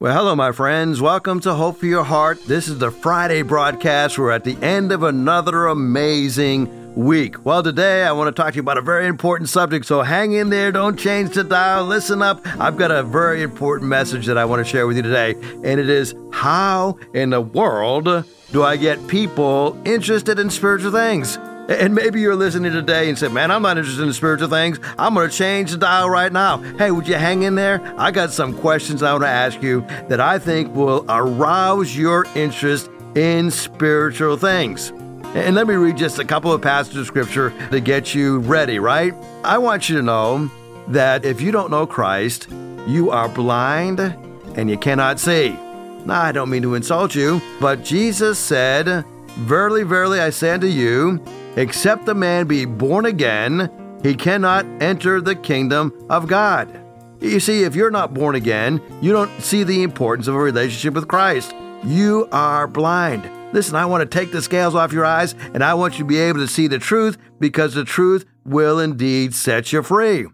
Well, hello, my friends. Welcome to Hope for Your Heart. This is the Friday broadcast. We're at the end of another amazing week. Well, today I want to talk to you about a very important subject, so hang in there. Don't change the dial. Listen up. I've got a very important message that I want to share with you today, and it is how in the world do I get people interested in spiritual things? And maybe you're listening today and said, Man, I'm not interested in spiritual things. I'm going to change the dial right now. Hey, would you hang in there? I got some questions I want to ask you that I think will arouse your interest in spiritual things. And let me read just a couple of passages of scripture to get you ready, right? I want you to know that if you don't know Christ, you are blind and you cannot see. Now, I don't mean to insult you, but Jesus said, Verily, verily, I say unto you, Except the man be born again, he cannot enter the kingdom of God. You see, if you're not born again, you don't see the importance of a relationship with Christ. You are blind. Listen, I want to take the scales off your eyes and I want you to be able to see the truth because the truth will indeed set you free.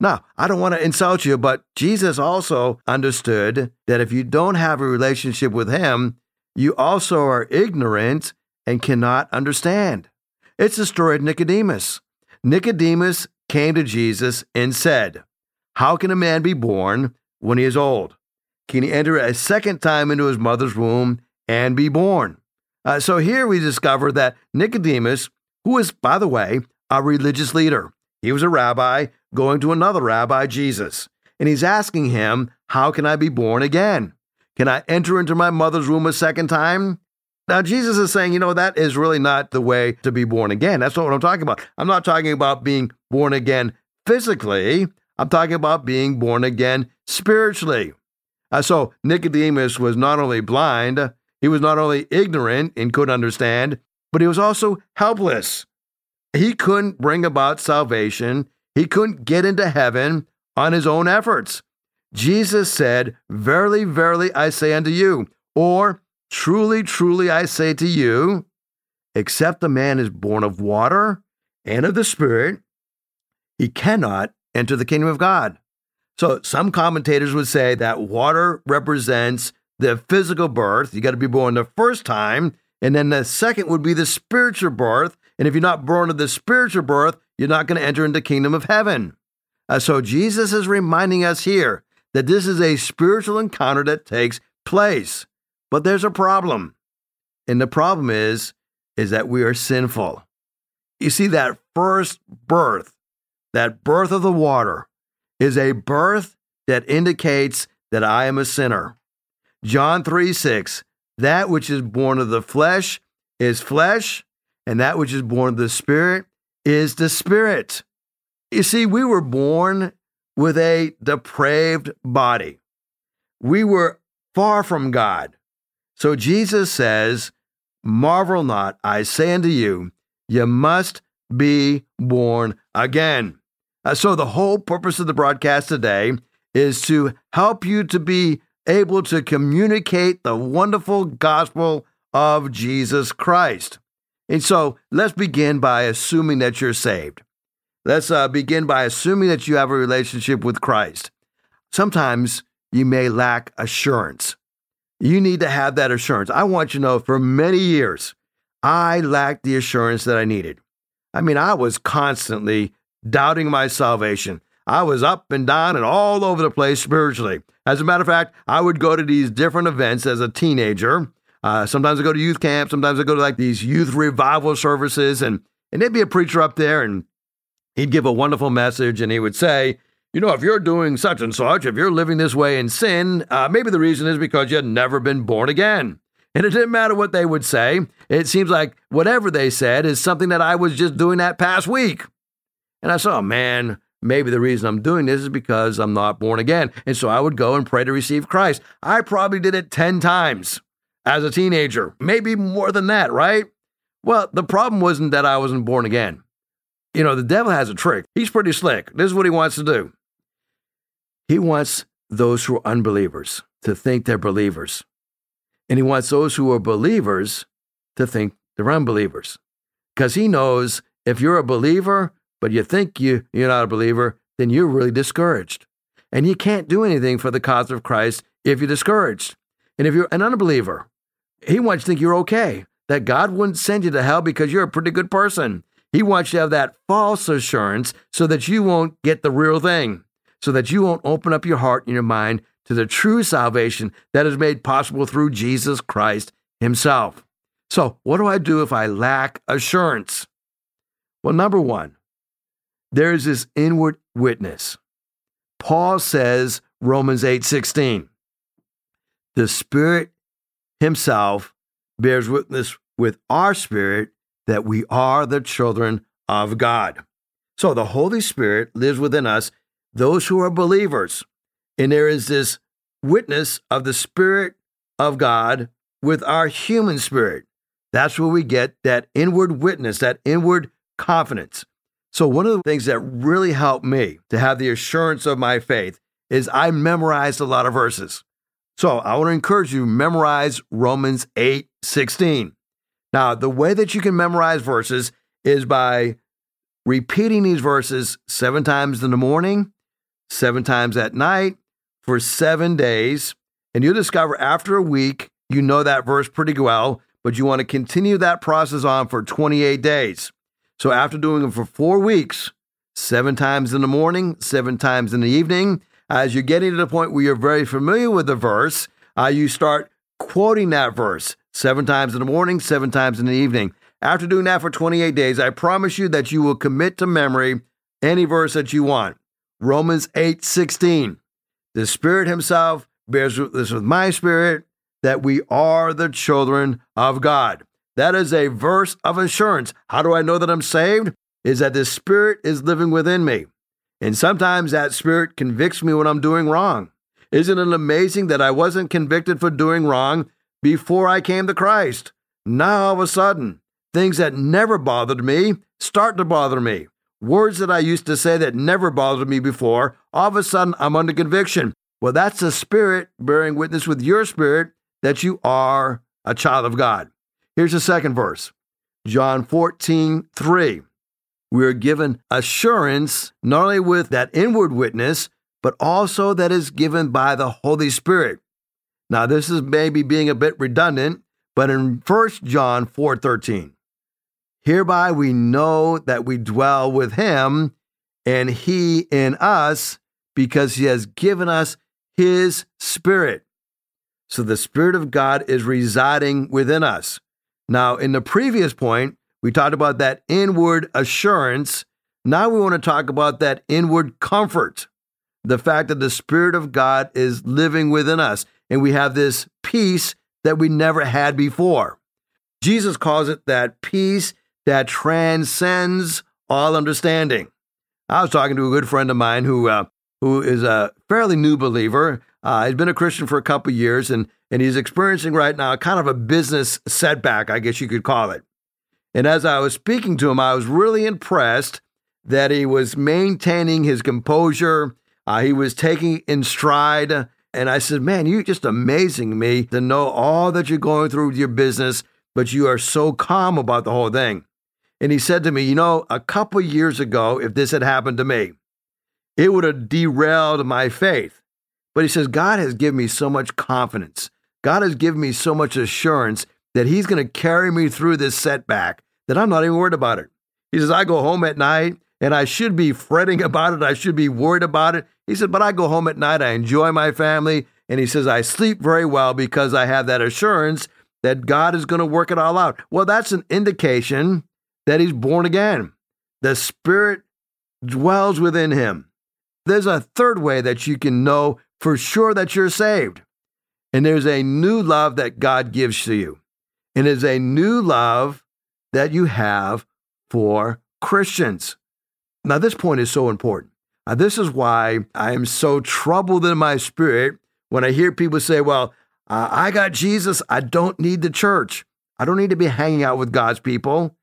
Now, I don't want to insult you, but Jesus also understood that if you don't have a relationship with Him, you also are ignorant and cannot understand. It's the story of Nicodemus. Nicodemus came to Jesus and said, How can a man be born when he is old? Can he enter a second time into his mother's womb and be born? Uh, so here we discover that Nicodemus, who is, by the way, a religious leader, he was a rabbi going to another rabbi, Jesus, and he's asking him, How can I be born again? Can I enter into my mother's womb a second time? Now, Jesus is saying, you know, that is really not the way to be born again. That's not what I'm talking about. I'm not talking about being born again physically, I'm talking about being born again spiritually. Uh, so, Nicodemus was not only blind, he was not only ignorant and couldn't understand, but he was also helpless. He couldn't bring about salvation, he couldn't get into heaven on his own efforts. Jesus said, Verily, verily, I say unto you, or Truly, truly, I say to you, except a man is born of water and of the Spirit, he cannot enter the kingdom of God. So, some commentators would say that water represents the physical birth. You got to be born the first time. And then the second would be the spiritual birth. And if you're not born of the spiritual birth, you're not going to enter into the kingdom of heaven. Uh, so, Jesus is reminding us here that this is a spiritual encounter that takes place. But there's a problem. And the problem is is that we are sinful. You see that first birth, that birth of the water is a birth that indicates that I am a sinner. John 3 6, that which is born of the flesh is flesh, and that which is born of the spirit is the spirit. You see, we were born with a depraved body. We were far from God. So Jesus says, Marvel not, I say unto you, you must be born again. Uh, so, the whole purpose of the broadcast today is to help you to be able to communicate the wonderful gospel of Jesus Christ. And so, let's begin by assuming that you're saved. Let's uh, begin by assuming that you have a relationship with Christ. Sometimes you may lack assurance. You need to have that assurance. I want you to know for many years, I lacked the assurance that I needed. I mean, I was constantly doubting my salvation. I was up and down and all over the place spiritually. As a matter of fact, I would go to these different events as a teenager. Uh, sometimes I go to youth camp. Sometimes I go to like these youth revival services, and and there'd be a preacher up there, and he'd give a wonderful message, and he would say, you know, if you're doing such and such, if you're living this way in sin, uh, maybe the reason is because you've never been born again. And it didn't matter what they would say. It seems like whatever they said is something that I was just doing that past week. And I saw, oh, man, maybe the reason I'm doing this is because I'm not born again. And so I would go and pray to receive Christ. I probably did it 10 times as a teenager, maybe more than that, right? Well, the problem wasn't that I wasn't born again. You know, the devil has a trick. He's pretty slick. This is what he wants to do. He wants those who are unbelievers to think they're believers. And he wants those who are believers to think they're unbelievers. Because he knows if you're a believer, but you think you, you're not a believer, then you're really discouraged. And you can't do anything for the cause of Christ if you're discouraged. And if you're an unbeliever, he wants you to think you're okay, that God wouldn't send you to hell because you're a pretty good person. He wants you to have that false assurance so that you won't get the real thing, so that you won't open up your heart and your mind to the true salvation that is made possible through Jesus Christ Himself. So, what do I do if I lack assurance? Well, number one, there's this inward witness. Paul says, Romans 8 16, the Spirit Himself bears witness with our spirit that we are the children of God. So the Holy Spirit lives within us, those who are believers. And there is this witness of the Spirit of God with our human spirit. That's where we get that inward witness, that inward confidence. So, one of the things that really helped me to have the assurance of my faith is I memorized a lot of verses. So, I want to encourage you memorize Romans 8 16. Now, the way that you can memorize verses is by repeating these verses seven times in the morning, seven times at night, for seven days. And you'll discover after a week, you know that verse pretty well, but you want to continue that process on for 28 days. So after doing it for four weeks, seven times in the morning, seven times in the evening, as you're getting to the point where you're very familiar with the verse, uh, you start quoting that verse seven times in the morning, seven times in the evening. After doing that for 28 days, I promise you that you will commit to memory any verse that you want. Romans 8 16. The Spirit Himself bears this with my spirit that we are the children of God. That is a verse of assurance. How do I know that I'm saved? Is that the Spirit is living within me. And sometimes that Spirit convicts me when I'm doing wrong. Isn't it amazing that I wasn't convicted for doing wrong before I came to Christ? Now, all of a sudden, things that never bothered me start to bother me. Words that I used to say that never bothered me before, all of a sudden I'm under conviction. Well, that's the Spirit bearing witness with your spirit that you are a child of God. Here's the second verse John 14, 3. We are given assurance not only with that inward witness, but also that is given by the Holy Spirit. Now, this is maybe being a bit redundant, but in 1 John 4 13, hereby we know that we dwell with him and he in us because he has given us his spirit. So the spirit of God is residing within us. Now, in the previous point, we talked about that inward assurance. Now we want to talk about that inward comfort the fact that the Spirit of God is living within us and we have this peace that we never had before. Jesus calls it that peace that transcends all understanding. I was talking to a good friend of mine who uh, who is a fairly new believer. Uh, he's been a Christian for a couple years, and and he's experiencing right now kind of a business setback, I guess you could call it. And as I was speaking to him, I was really impressed that he was maintaining his composure uh, he was taking in stride. And I said, Man, you're just amazing me to know all that you're going through with your business, but you are so calm about the whole thing. And he said to me, You know, a couple years ago, if this had happened to me, it would have derailed my faith. But he says, God has given me so much confidence. God has given me so much assurance that He's going to carry me through this setback that I'm not even worried about it. He says, I go home at night and I should be fretting about it. I should be worried about it. He said, but I go home at night, I enjoy my family. And he says, I sleep very well because I have that assurance that God is going to work it all out. Well, that's an indication that he's born again. The Spirit dwells within him. There's a third way that you can know for sure that you're saved. And there's a new love that God gives to you. And it's a new love that you have for Christians. Now, this point is so important. Uh, this is why I am so troubled in my spirit when I hear people say, Well, I got Jesus. I don't need the church. I don't need to be hanging out with God's people.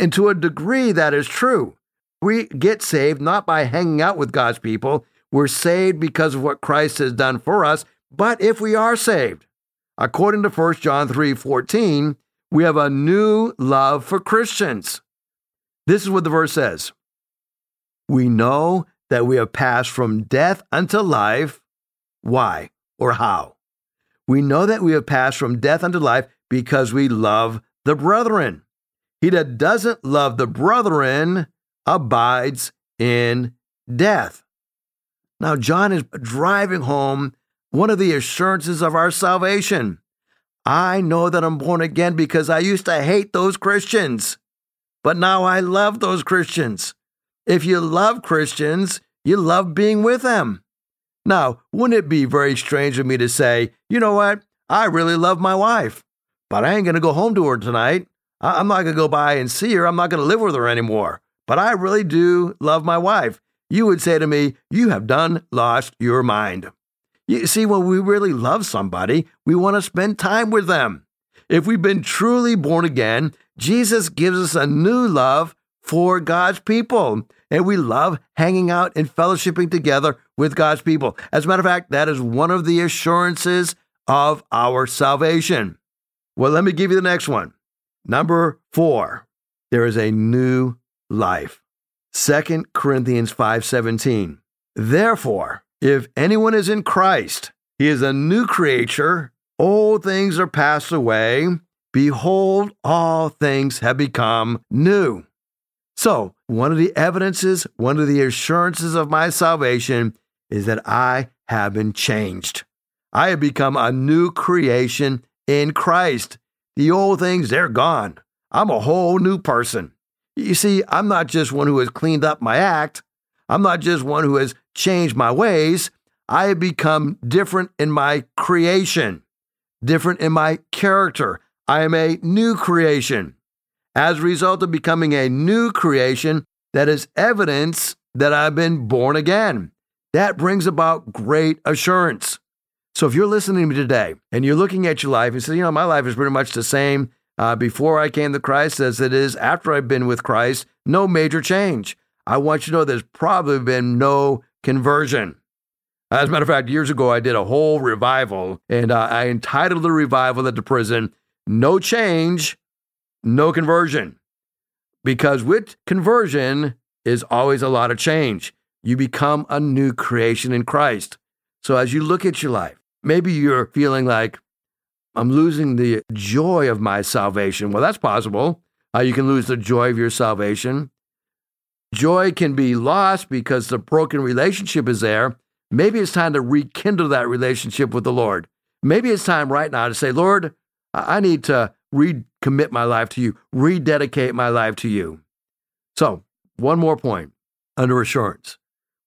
And to a degree, that is true. We get saved not by hanging out with God's people. We're saved because of what Christ has done for us. But if we are saved, according to 1 John 3 14, we have a new love for Christians. This is what the verse says We know that we have passed from death unto life. Why or how? We know that we have passed from death unto life because we love the brethren. He that doesn't love the brethren abides in death. Now, John is driving home one of the assurances of our salvation. I know that I'm born again because I used to hate those Christians, but now I love those Christians. If you love Christians, you love being with them. Now, wouldn't it be very strange of me to say, you know what? I really love my wife, but I ain't going to go home to her tonight. I'm not going to go by and see her. I'm not going to live with her anymore. But I really do love my wife. You would say to me, You have done lost your mind. You see, when we really love somebody, we want to spend time with them. If we've been truly born again, Jesus gives us a new love for God's people. And we love hanging out and fellowshipping together with God's people. As a matter of fact, that is one of the assurances of our salvation. Well, let me give you the next one. Number four, there is a new life. 2 Corinthians 5:17. Therefore, if anyone is in Christ, he is a new creature. Old things are passed away. Behold, all things have become new. So, one of the evidences, one of the assurances of my salvation is that I have been changed. I have become a new creation in Christ. The old things, they're gone. I'm a whole new person. You see, I'm not just one who has cleaned up my act. I'm not just one who has changed my ways. I have become different in my creation, different in my character. I am a new creation. As a result of becoming a new creation, that is evidence that I've been born again. That brings about great assurance. So if you're listening to me today and you're looking at your life and say, you know, my life is pretty much the same uh, before I came to Christ as it is after I've been with Christ, no major change. I want you to know there's probably been no conversion. As a matter of fact, years ago, I did a whole revival, and uh, I entitled the revival at the prison, No Change, No Conversion. Because with conversion is always a lot of change. You become a new creation in Christ. So as you look at your life, maybe you're feeling like, I'm losing the joy of my salvation. Well, that's possible. Uh, you can lose the joy of your salvation. Joy can be lost because the broken relationship is there. Maybe it's time to rekindle that relationship with the Lord. Maybe it's time right now to say, Lord, I need to recommit my life to you, rededicate my life to you. So, one more point under assurance.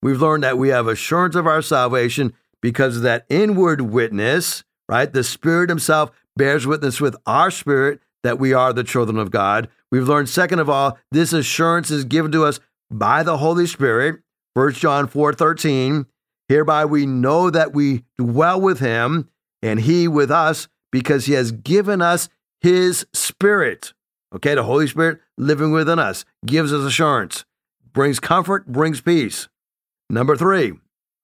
We've learned that we have assurance of our salvation because of that inward witness, right? The Spirit Himself bears witness with our spirit that we are the children of God. We've learned, second of all, this assurance is given to us by the Holy Spirit. 1 John 4 13. Hereby we know that we dwell with him and he with us because he has given us his spirit. Okay, the Holy Spirit living within us gives us assurance, brings comfort, brings peace. Number three,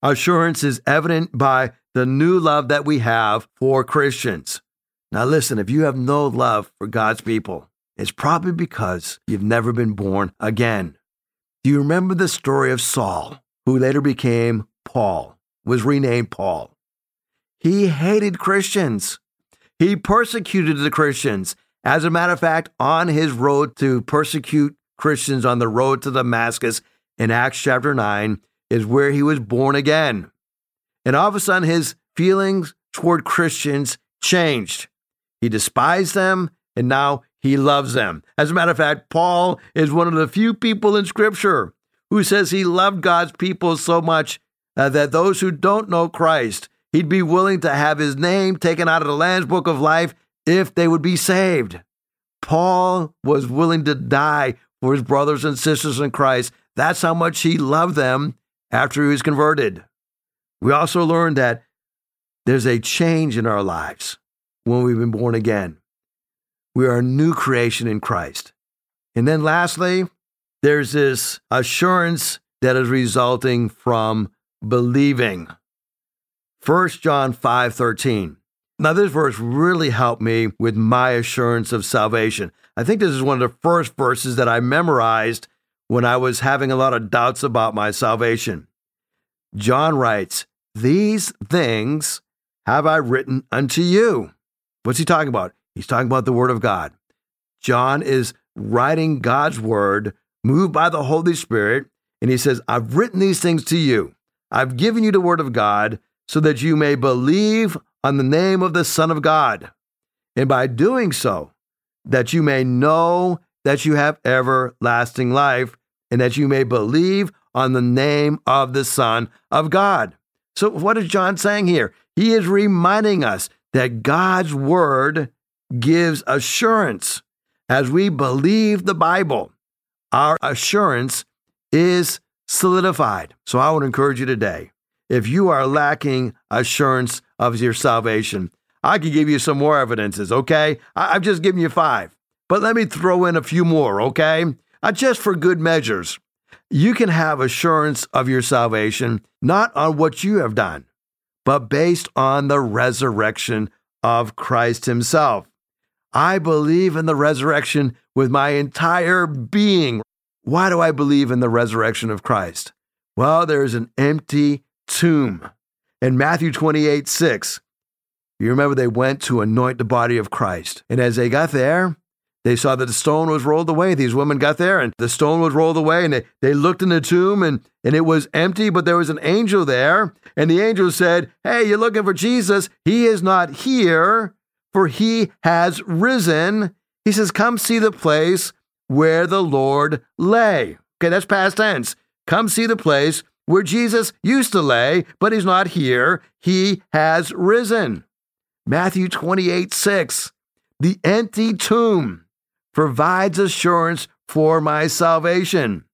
assurance is evident by the new love that we have for Christians. Now, listen, if you have no love for God's people, it's probably because you've never been born again. Do you remember the story of Saul, who later became Paul, was renamed Paul? He hated Christians. He persecuted the Christians. As a matter of fact, on his road to persecute Christians on the road to Damascus in Acts chapter 9 is where he was born again. And all of a sudden, his feelings toward Christians changed. He despised them, and now he loves them. As a matter of fact, Paul is one of the few people in Scripture who says he loved God's people so much uh, that those who don't know Christ, he'd be willing to have his name taken out of the Lamb's Book of Life if they would be saved. Paul was willing to die for his brothers and sisters in Christ. That's how much he loved them after he was converted. We also learned that there's a change in our lives when we've been born again. We are a new creation in Christ. And then lastly, there's this assurance that is resulting from believing. 1 John 5 13. Now, this verse really helped me with my assurance of salvation. I think this is one of the first verses that I memorized when I was having a lot of doubts about my salvation. John writes, These things have I written unto you. What's he talking about? He's talking about the Word of God. John is writing God's Word, moved by the Holy Spirit, and he says, I've written these things to you. I've given you the Word of God so that you may believe on the name of the Son of God. And by doing so, that you may know that you have everlasting life, and that you may believe on the name of the Son of God. So, what is John saying here? He is reminding us that God's word gives assurance. As we believe the Bible, our assurance is solidified. So, I would encourage you today if you are lacking assurance of your salvation, I could give you some more evidences, okay? I've just given you five, but let me throw in a few more, okay? Uh, just for good measures. You can have assurance of your salvation not on what you have done, but based on the resurrection of Christ Himself. I believe in the resurrection with my entire being. Why do I believe in the resurrection of Christ? Well, there's an empty tomb. In Matthew 28 6, you remember they went to anoint the body of Christ. And as they got there, they saw that the stone was rolled away. These women got there and the stone was rolled away and they, they looked in the tomb and, and it was empty, but there was an angel there. And the angel said, Hey, you're looking for Jesus. He is not here, for he has risen. He says, Come see the place where the Lord lay. Okay, that's past tense. Come see the place where Jesus used to lay, but he's not here. He has risen. Matthew 28 6. The empty tomb provides assurance for my salvation.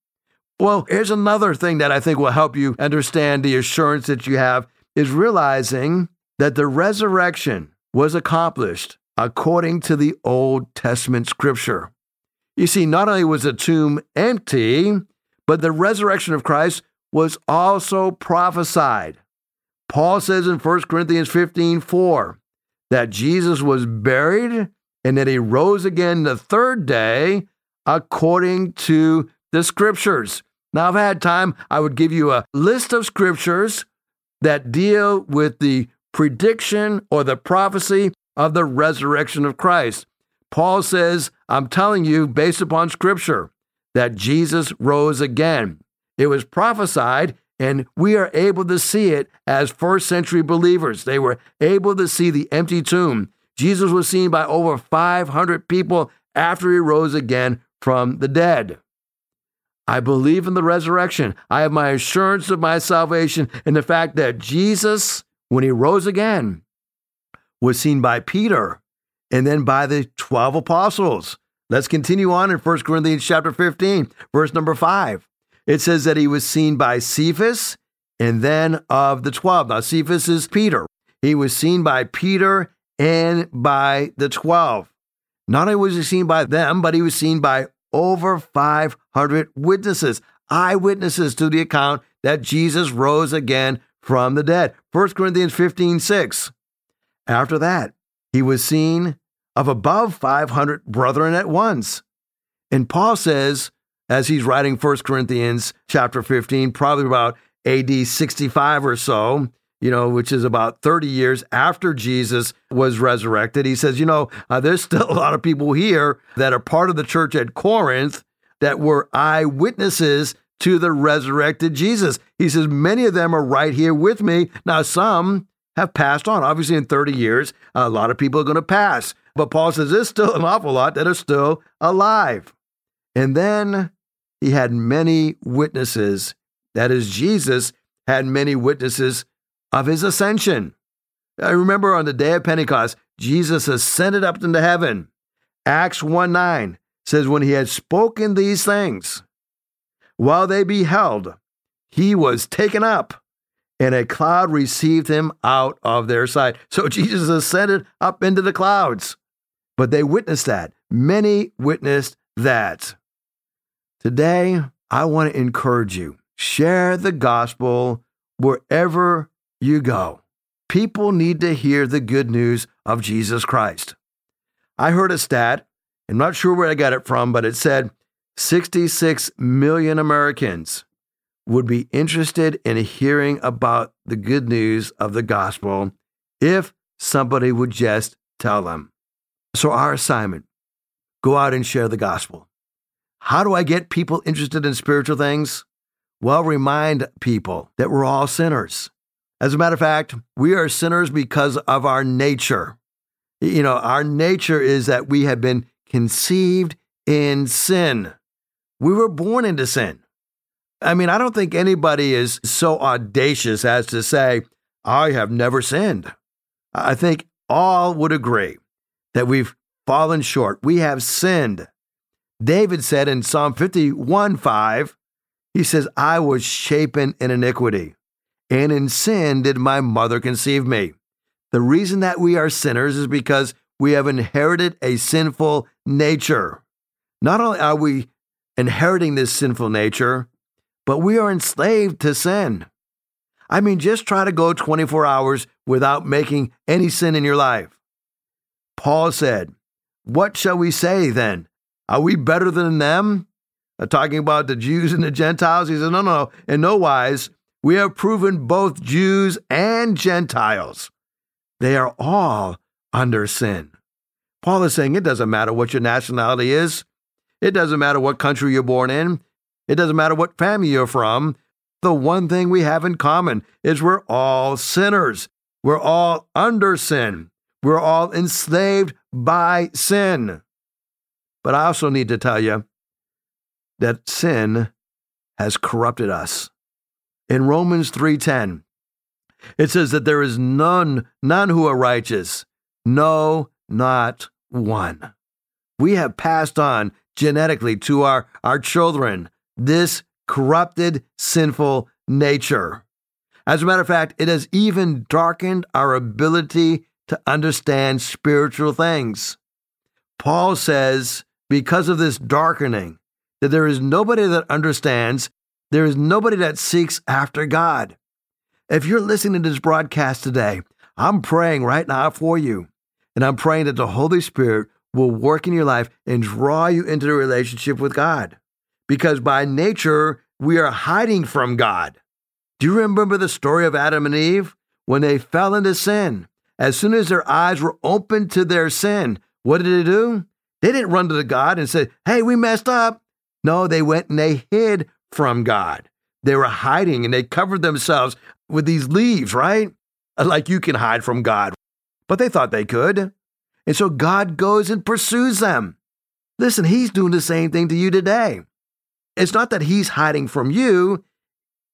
Well, here's another thing that I think will help you understand the assurance that you have is realizing that the resurrection was accomplished according to the Old Testament scripture. You see, not only was the tomb empty, but the resurrection of Christ was also prophesied. Paul says in 1 Corinthians 15 4 that Jesus was buried and that he rose again the third day according to the scriptures. Now, if I had time, I would give you a list of scriptures that deal with the prediction or the prophecy of the resurrection of Christ. Paul says, I'm telling you, based upon scripture, that Jesus rose again. It was prophesied, and we are able to see it as first century believers. They were able to see the empty tomb. Jesus was seen by over 500 people after he rose again from the dead. I believe in the resurrection. I have my assurance of my salvation in the fact that Jesus, when he rose again, was seen by Peter and then by the 12 apostles. Let's continue on in 1 Corinthians chapter 15, verse number 5. It says that he was seen by Cephas and then of the 12. Now, Cephas is Peter. He was seen by Peter and by the 12. Not only was he seen by them, but he was seen by over 500 witnesses, eyewitnesses to the account that Jesus rose again from the dead. 1 Corinthians 15 6. After that, he was seen of above 500 brethren at once. And Paul says, as he's writing 1 Corinthians chapter 15, probably about AD 65 or so, you know, which is about 30 years after Jesus was resurrected. He says, you know, uh, there's still a lot of people here that are part of the church at Corinth that were eyewitnesses to the resurrected Jesus. He says, many of them are right here with me. Now, some have passed on. Obviously, in 30 years, a lot of people are going to pass. But Paul says there's still an awful lot that are still alive. And then he had many witnesses. That is, Jesus had many witnesses of his ascension. I remember on the day of Pentecost, Jesus ascended up into heaven. Acts 1 9 says, When he had spoken these things, while they beheld, he was taken up, and a cloud received him out of their sight. So Jesus ascended up into the clouds. But they witnessed that. Many witnessed that. Today, I want to encourage you share the gospel wherever you go. People need to hear the good news of Jesus Christ. I heard a stat, I'm not sure where I got it from, but it said 66 million Americans would be interested in hearing about the good news of the gospel if somebody would just tell them. So, our assignment go out and share the gospel. How do I get people interested in spiritual things? Well, remind people that we're all sinners. As a matter of fact, we are sinners because of our nature. You know, our nature is that we have been conceived in sin. We were born into sin. I mean, I don't think anybody is so audacious as to say, I have never sinned. I think all would agree that we've fallen short. We have sinned. David said in Psalm 51 5, he says, I was shapen in iniquity, and in sin did my mother conceive me. The reason that we are sinners is because we have inherited a sinful nature. Not only are we inheriting this sinful nature, but we are enslaved to sin. I mean, just try to go 24 hours without making any sin in your life. Paul said, What shall we say then? Are we better than them? Uh, talking about the Jews and the Gentiles. He said, No, no, in no wise. We have proven both Jews and Gentiles. They are all under sin. Paul is saying it doesn't matter what your nationality is, it doesn't matter what country you're born in, it doesn't matter what family you're from. The one thing we have in common is we're all sinners. We're all under sin. We're all enslaved by sin. But I also need to tell you that sin has corrupted us. In Romans 3:10, it says that there is none none who are righteous, no not one. We have passed on genetically to our, our children this corrupted, sinful nature. As a matter of fact, it has even darkened our ability to understand spiritual things. Paul says, because of this darkening, that there is nobody that understands, there is nobody that seeks after God. If you're listening to this broadcast today, I'm praying right now for you. And I'm praying that the Holy Spirit will work in your life and draw you into the relationship with God because by nature, we are hiding from God. Do you remember the story of Adam and Eve? When they fell into sin, as soon as their eyes were opened to their sin, what did they do? They didn't run to the God and say, Hey, we messed up. No, they went and they hid from God. They were hiding and they covered themselves with these leaves, right? Like you can hide from God. But they thought they could. And so God goes and pursues them. Listen, He's doing the same thing to you today. It's not that he's hiding from you.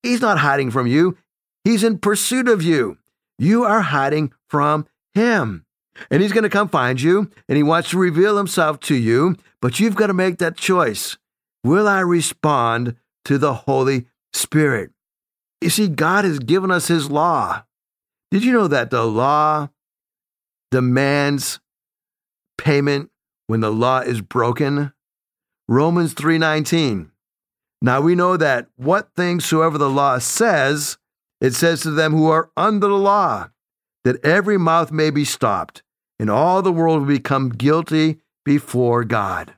He's not hiding from you. He's in pursuit of you. You are hiding from him. And he's going to come find you and he wants to reveal himself to you, but you've got to make that choice. Will I respond to the Holy Spirit? You see, God has given us his law. Did you know that the law demands payment when the law is broken? Romans 3:19 now we know that what things soever the law says, it says to them who are under the law, that every mouth may be stopped, and all the world will become guilty before God.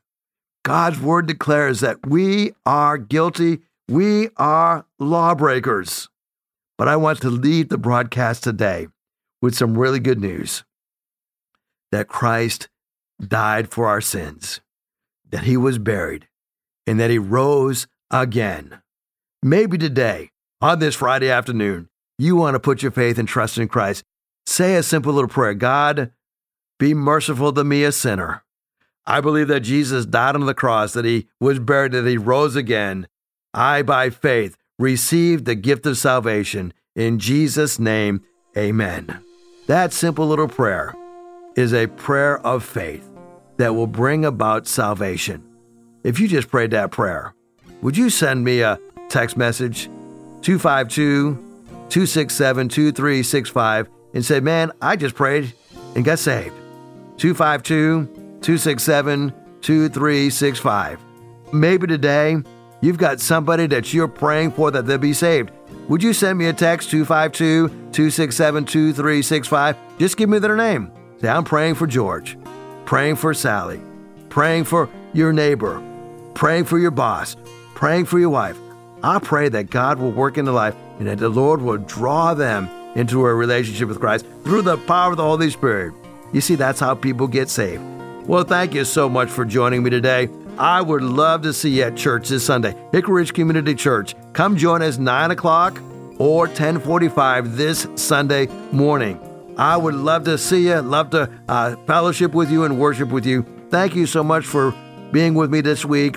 God's word declares that we are guilty, we are lawbreakers. But I want to leave the broadcast today with some really good news that Christ died for our sins, that he was buried, and that he rose again. Maybe today, on this Friday afternoon, you want to put your faith and trust in Christ. Say a simple little prayer God, be merciful to me, a sinner. I believe that Jesus died on the cross, that he was buried, that he rose again. I, by faith, receive the gift of salvation. In Jesus' name, amen. That simple little prayer is a prayer of faith that will bring about salvation. If you just prayed that prayer, would you send me a text message 252 267 2365 and say, Man, I just prayed and got saved? 252 267 2365. Maybe today you've got somebody that you're praying for that they'll be saved. Would you send me a text 252 267 2365? Just give me their name. Say, I'm praying for George, praying for Sally, praying for your neighbor, praying for your boss praying for your wife. I pray that God will work in their life and that the Lord will draw them into a relationship with Christ through the power of the Holy Spirit. You see, that's how people get saved. Well, thank you so much for joining me today. I would love to see you at church this Sunday, Hickory Ridge Community Church. Come join us 9 o'clock or 1045 this Sunday morning. I would love to see you, love to uh, fellowship with you and worship with you. Thank you so much for being with me this week.